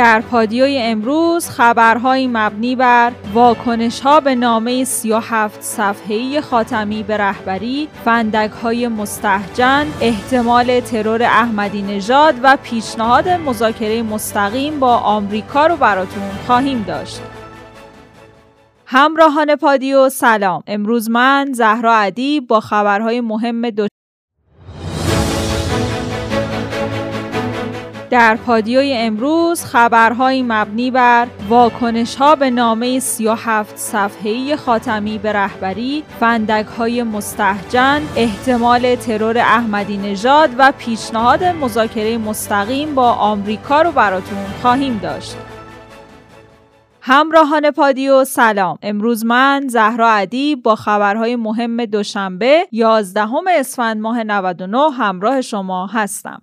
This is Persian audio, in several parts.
در پادیوی امروز خبرهایی مبنی بر واکنش ها به نامه 37 صفحه‌ای خاتمی به رهبری، فندک های مستحجن، احتمال ترور احمدی نژاد و پیشنهاد مذاکره مستقیم با آمریکا رو براتون خواهیم داشت. همراهان پادیو سلام امروز من زهرا عدی با خبرهای مهم دو در پادیوی امروز خبرهایی مبنی بر واکنش ها به نامه 37 صفحه‌ای خاتمی به رهبری، فندک های مستحجن، احتمال ترور احمدی نژاد و پیشنهاد مذاکره مستقیم با آمریکا رو براتون خواهیم داشت. همراهان پادیو سلام امروز من زهرا عدی با خبرهای مهم دوشنبه 11 اسفند ماه 99 همراه شما هستم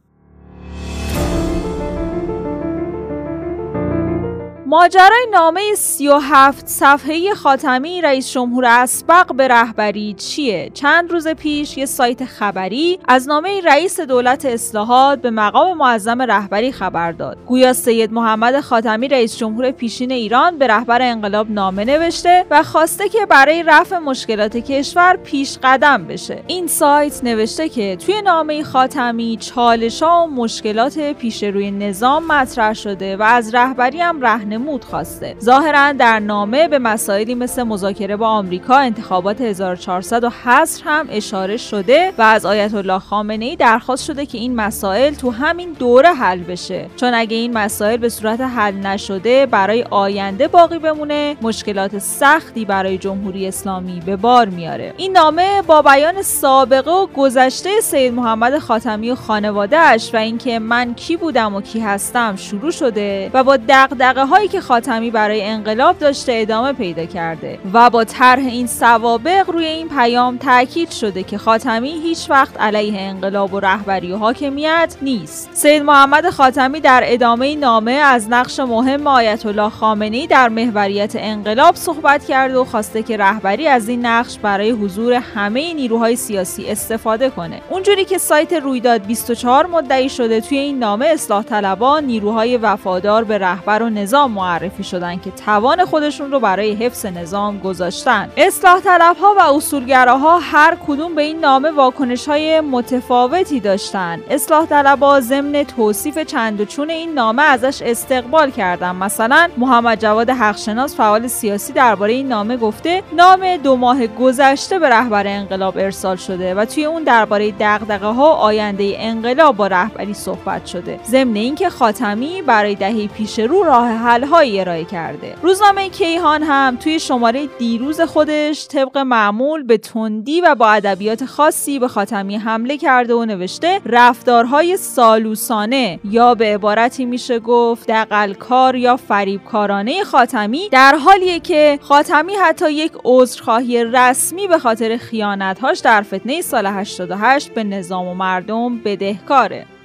ماجرای نامه 37 صفحه‌ای خاتمی رئیس جمهور اسبق به رهبری چیه؟ چند روز پیش یه سایت خبری از نامه رئیس دولت اصلاحات به مقام معظم رهبری خبر داد. گویا سید محمد خاتمی رئیس جمهور پیشین ایران به رهبر انقلاب نامه نوشته و خواسته که برای رفع مشکلات کشور پیش قدم بشه. این سایت نوشته که توی نامه خاتمی چالش‌ها و مشکلات پیش روی نظام مطرح شده و از رهبری هم رهن نمود خواسته. ظاهرا در نامه به مسائلی مثل مذاکره با آمریکا انتخابات 1400 و حصر هم اشاره شده و از آیت الله خامنه ای درخواست شده که این مسائل تو همین دوره حل بشه. چون اگه این مسائل به صورت حل نشده برای آینده باقی بمونه مشکلات سختی برای جمهوری اسلامی به بار میاره. این نامه با بیان سابقه و گذشته سید محمد خاتمی و خانوادهش و اینکه من کی بودم و کی هستم شروع شده و با دغدغه های که خاتمی برای انقلاب داشته ادامه پیدا کرده و با طرح این سوابق روی این پیام تاکید شده که خاتمی هیچ وقت علیه انقلاب و رهبری و حاکمیت نیست. سید محمد خاتمی در ادامه نامه از نقش مهم آیت الله خامنه‌ای در محوریت انقلاب صحبت کرده و خواسته که رهبری از این نقش برای حضور همه نیروهای سیاسی استفاده کنه. اونجوری که سایت رویداد 24 مدعی شده توی این نامه اصلاح طلبان نیروهای وفادار به رهبر و نظام معرفی شدن که توان خودشون رو برای حفظ نظام گذاشتن. اصلاح طلب ها و اصولگراها هر کدوم به این نامه واکنش های متفاوتی داشتن. اصلاح طلبها ضمن توصیف چند و چون این نامه ازش استقبال کردن. مثلا محمد جواد حقشناس فعال سیاسی درباره این نامه گفته نام دو ماه گذشته به رهبر انقلاب ارسال شده و توی اون درباره دغدغه ها آینده انقلاب با رهبری صحبت شده. ضمن اینکه خاتمی برای دهه پیش رو راه حل هایی ارائه کرده. روزنامه کیهان هم توی شماره دیروز خودش طبق معمول به تندی و با ادبیات خاصی به خاتمی حمله کرده و نوشته رفتارهای سالوسانه یا به عبارتی میشه گفت دقلکار یا فریبکارانه خاتمی در حالیه که خاتمی حتی یک عذرخواهی رسمی به خاطر خیانتهاش در فتنه سال 88 به نظام و مردم بدهکاره.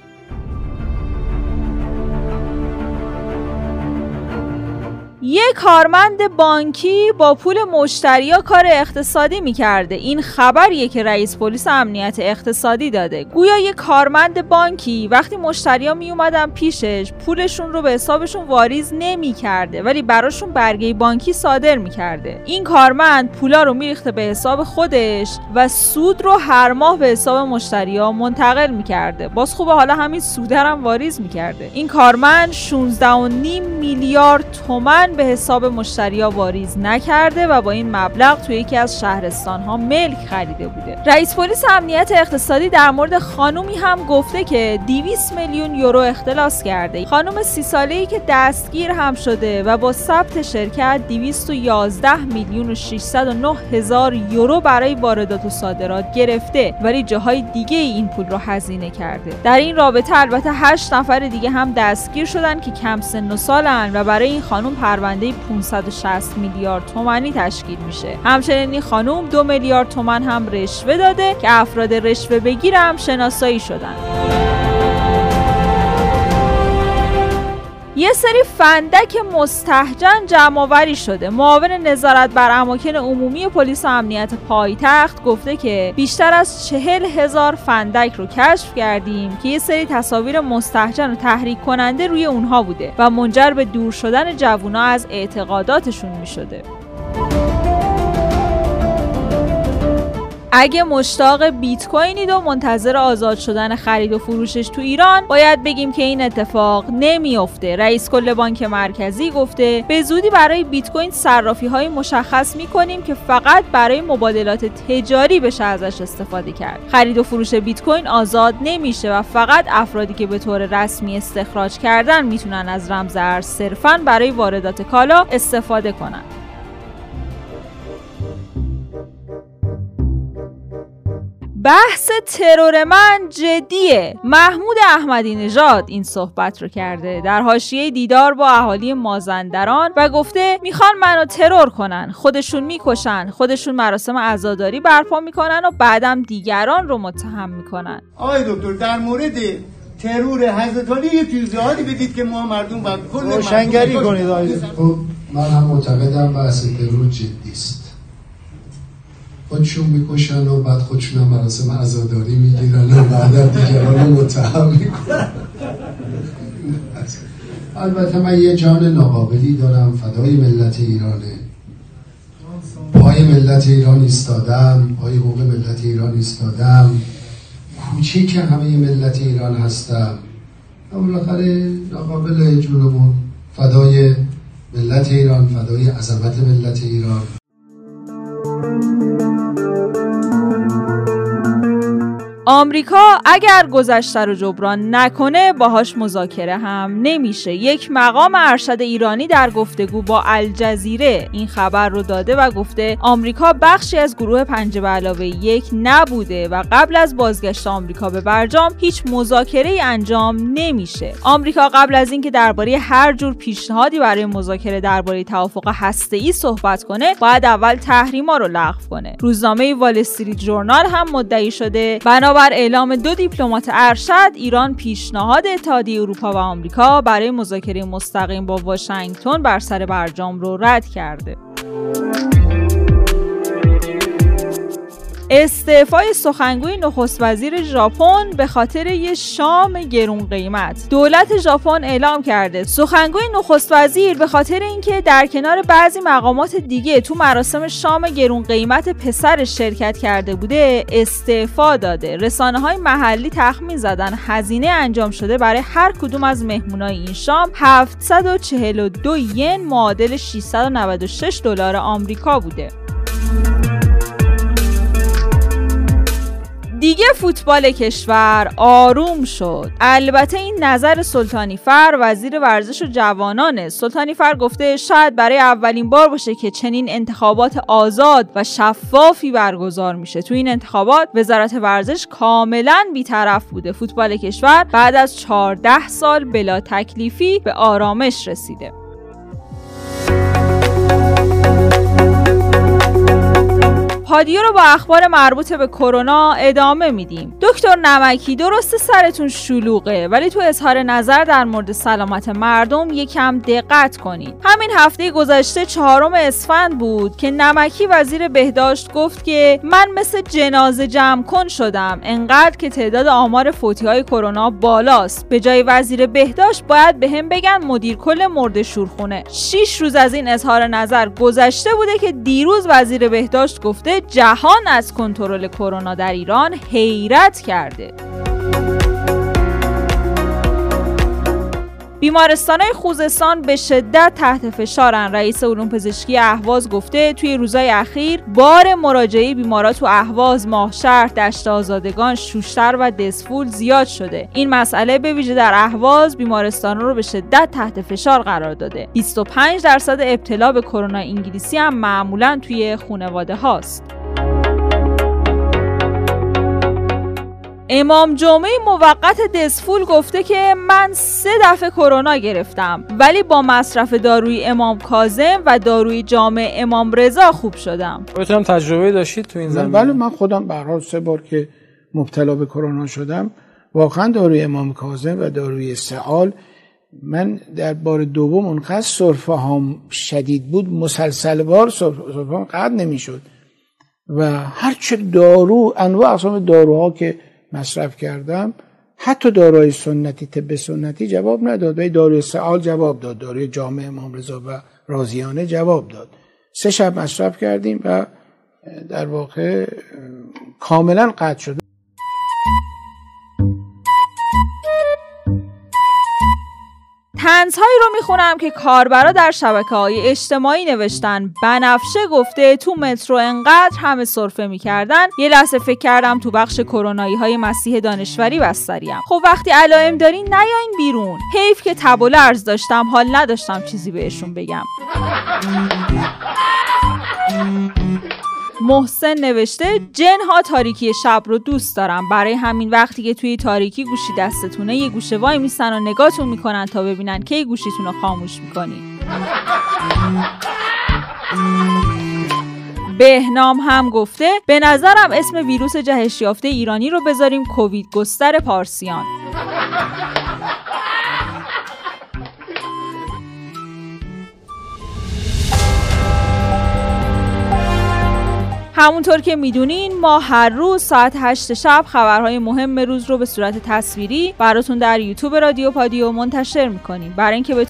یه کارمند بانکی با پول مشتریا کار اقتصادی می‌کرده. این خبریه که رئیس پلیس امنیت اقتصادی داده. گویا یه کارمند بانکی وقتی مشتریا میومدن پیشش پولشون رو به حسابشون واریز نمی‌کرده ولی براشون برگه بانکی صادر می‌کرده. این کارمند پولا رو میریخته به حساب خودش و سود رو هر ماه به حساب مشتریا منتقل می‌کرده. باز خوبه حالا همین سودرم واریز می‌کرده. این کارمند 16 میلیارد تومن حساب مشتریا واریز نکرده و با این مبلغ توی یکی از شهرستان ها ملک خریده بوده. رئیس پلیس امنیت اقتصادی در مورد خانومی هم گفته که 200 میلیون یورو اختلاس کرده. خانم سی ساله ای که دستگیر هم شده و با ثبت شرکت 211 میلیون و 609 هزار یورو برای واردات و صادرات گرفته ولی جاهای دیگه این پول رو هزینه کرده. در این رابطه البته 8 نفر دیگه هم دستگیر شدن که کم سن و سالن و برای این خانم پرونده 560 میلیارد تومانی تشکیل میشه. همچنین این خانم دو میلیارد تومن هم رشوه داده که افراد رشوه بگیرم شناسایی شدن. یه سری فندک مستحجن جمع شده معاون نظارت بر اماکن عمومی پلیس امنیت پایتخت گفته که بیشتر از چهل هزار فندک رو کشف کردیم که یه سری تصاویر مستحجن و تحریک کننده روی اونها بوده و منجر به دور شدن جوونا از اعتقاداتشون می شده. اگه مشتاق بیت کوینید و منتظر آزاد شدن خرید و فروشش تو ایران باید بگیم که این اتفاق نمیافته. رئیس کل بانک مرکزی گفته به زودی برای بیت کوین صرافی های مشخص می‌کنیم که فقط برای مبادلات تجاری بشه ازش استفاده کرد. خرید و فروش بیت کوین آزاد نمیشه و فقط افرادی که به طور رسمی استخراج کردن می‌تونن از رمز ارز صرفا برای واردات کالا استفاده کنند بحث ترور من جدیه. محمود احمدی نژاد این صحبت رو کرده. در حاشیه دیدار با اهالی مازندران و گفته می‌خوان منو ترور کنن خودشون می‌کشن خودشون مراسم عزاداری برپا می‌کنن و بعدم دیگران رو متهم می‌کنن. آقای دکتر در مورد ترور حضرت علی یه پیزهادی بدید که ما مردم باید کل روشنگری کنید خب من هم معتقدم بحث ترور جدی است. خودشون می‌کشن و بعد خودشون هم مراسم عزاداری می‌گیرن و بعد دیگران رو متهم می‌کنن. البته من یه جان ناقابلی دارم فدای ملت ایرانه. پای ملت ایران ایستادم پای حقوق ملت ایران ایستادم. کوچیک همه ملت ایران هستم. بالاخره ناقابل جونمون فدای ملت ایران فدای عظمت ملت ایران. آمریکا اگر گذشته رو جبران نکنه باهاش مذاکره هم نمیشه. یک مقام ارشد ایرانی در گفتگو با الجزیره این خبر رو داده و گفته آمریکا بخشی از گروه پنج به علاوه یک نبوده و قبل از بازگشت آمریکا به برجام هیچ مذاکره ای انجام نمیشه. آمریکا قبل از اینکه درباره هر جور پیشنهادی برای مذاکره درباره توافق هسته ای صحبت کنه باید اول تحریما رو لغو کنه. روزنامه وال استریت جورنال هم مدعی شده بنا بنابر اعلام دو دیپلمات ارشد ایران پیشنهاد اتحادیه اروپا و آمریکا برای مذاکره مستقیم با واشنگتن بر سر برجام رو رد کرده. استعفای سخنگوی نخست وزیر ژاپن به خاطر یه شام گرون قیمت. دولت ژاپن اعلام کرده. سخنگوی نخست وزیر به خاطر اینکه در کنار بعضی مقامات دیگه تو مراسم شام گرون قیمت پسر شرکت کرده بوده استعفا داده. رسانه های محلی تخمین زدن. هزینه انجام شده برای هر کدوم از مهمونای این شام 742 ین معادل 696 دلار آمریکا بوده. دیگه فوتبال کشور آروم شد. البته این نظر سلطانی فر وزیر ورزش و جوانانه. سلطانی فر گفته شاید برای اولین بار باشه که چنین انتخابات آزاد و شفافی برگزار میشه. تو این انتخابات وزارت ورزش کاملا بیطرف بوده. فوتبال کشور بعد از 14 سال بلا تکلیفی به آرامش رسیده. پادیو رو با اخبار مربوط به کرونا ادامه میدیم. دکتر نمکی درسته سرتون شلوغه ولی تو اظهار نظر در مورد سلامت مردم یکم دقت کنید همین هفته گذشته چهارم اسفند بود که نمکی وزیر بهداشت گفت که من مثل جنازه جمع کن شدم. انقدر که تعداد آمار فوتی های کرونا بالاست. به جای وزیر بهداشت باید به هم بگن مدیر کل مرد شورخونه. 6 روز از این اظهار نظر گذشته بوده که دیروز وزیر بهداشت گفته جهان از کنترل کرونا در ایران حیرت کرده. بیمارستان های خوزستان به شدت تحت فشارن. رئیس علوم پزشکی اهواز گفته توی روزهای اخیر بار مراجعه بیمارات تو اهواز ماهشهر دشت آزادگان شوشتر و دسفول زیاد شده. این مسئله به ویژه در اهواز بیمارستان رو به شدت تحت فشار قرار داده. 25 درصد ابتلا به کرونا انگلیسی هم معمولا توی خانواده هاست امام جمعه موقت دسفول گفته که من سه دفعه کرونا گرفتم ولی با مصرف داروی امام کازم و داروی جامع امام رضا خوب شدم. بتونم تجربه داشتید تو این زمین بله من خودم به حال سه بار که مبتلا به کرونا شدم واقعا داروی امام کازم و داروی سعال من در بار دوم اونقدر سرفه هم شدید بود مسلسل بار سرفه هم قد نمی‌شد. و هرچه دارو انواع اقسام داروها که مصرف کردم. حتی داروی سنتی طب سنتی جواب نداد. و داروی سعال جواب داد. داروی جامع امام رضا و رازیانه جواب داد. سه شب مصرف کردیم و در واقع کاملا قطع شد. تنزهایی رو می‌خونم که کاربرا در شبکه های اجتماعی نوشتن. بنفشه گفته تو مترو انقدر همه سرفه می‌کردن. یه لحظه فکر کردم تو بخش کرونایی های مسیح دانشوری بستریم. خب وقتی علائم دارین نیاین بیرون. حیف که تب و لرز داشتم حال نداشتم چیزی بهشون بگم. محسن نوشته جنها تاریکی شب رو دوست دارم. برای همین وقتی که توی تاریکی گوشی دستتونه یه گوشه وای میسن و نگاهتون می‌کنن تا ببینن کی گوشیتون رو خاموش می‌کنی. بهنام هم گفته به نظرم اسم ویروس جهش یافته ایرانی رو بذاریم کووید گستر پارسیان. همونطور که می‌دونین ما هر روز ساعت 8 شب خبرهای مهم روز رو به صورت تصویری براتون در یوتیوب رادیو پادیو منتشر می‌کنیم. برای اینکه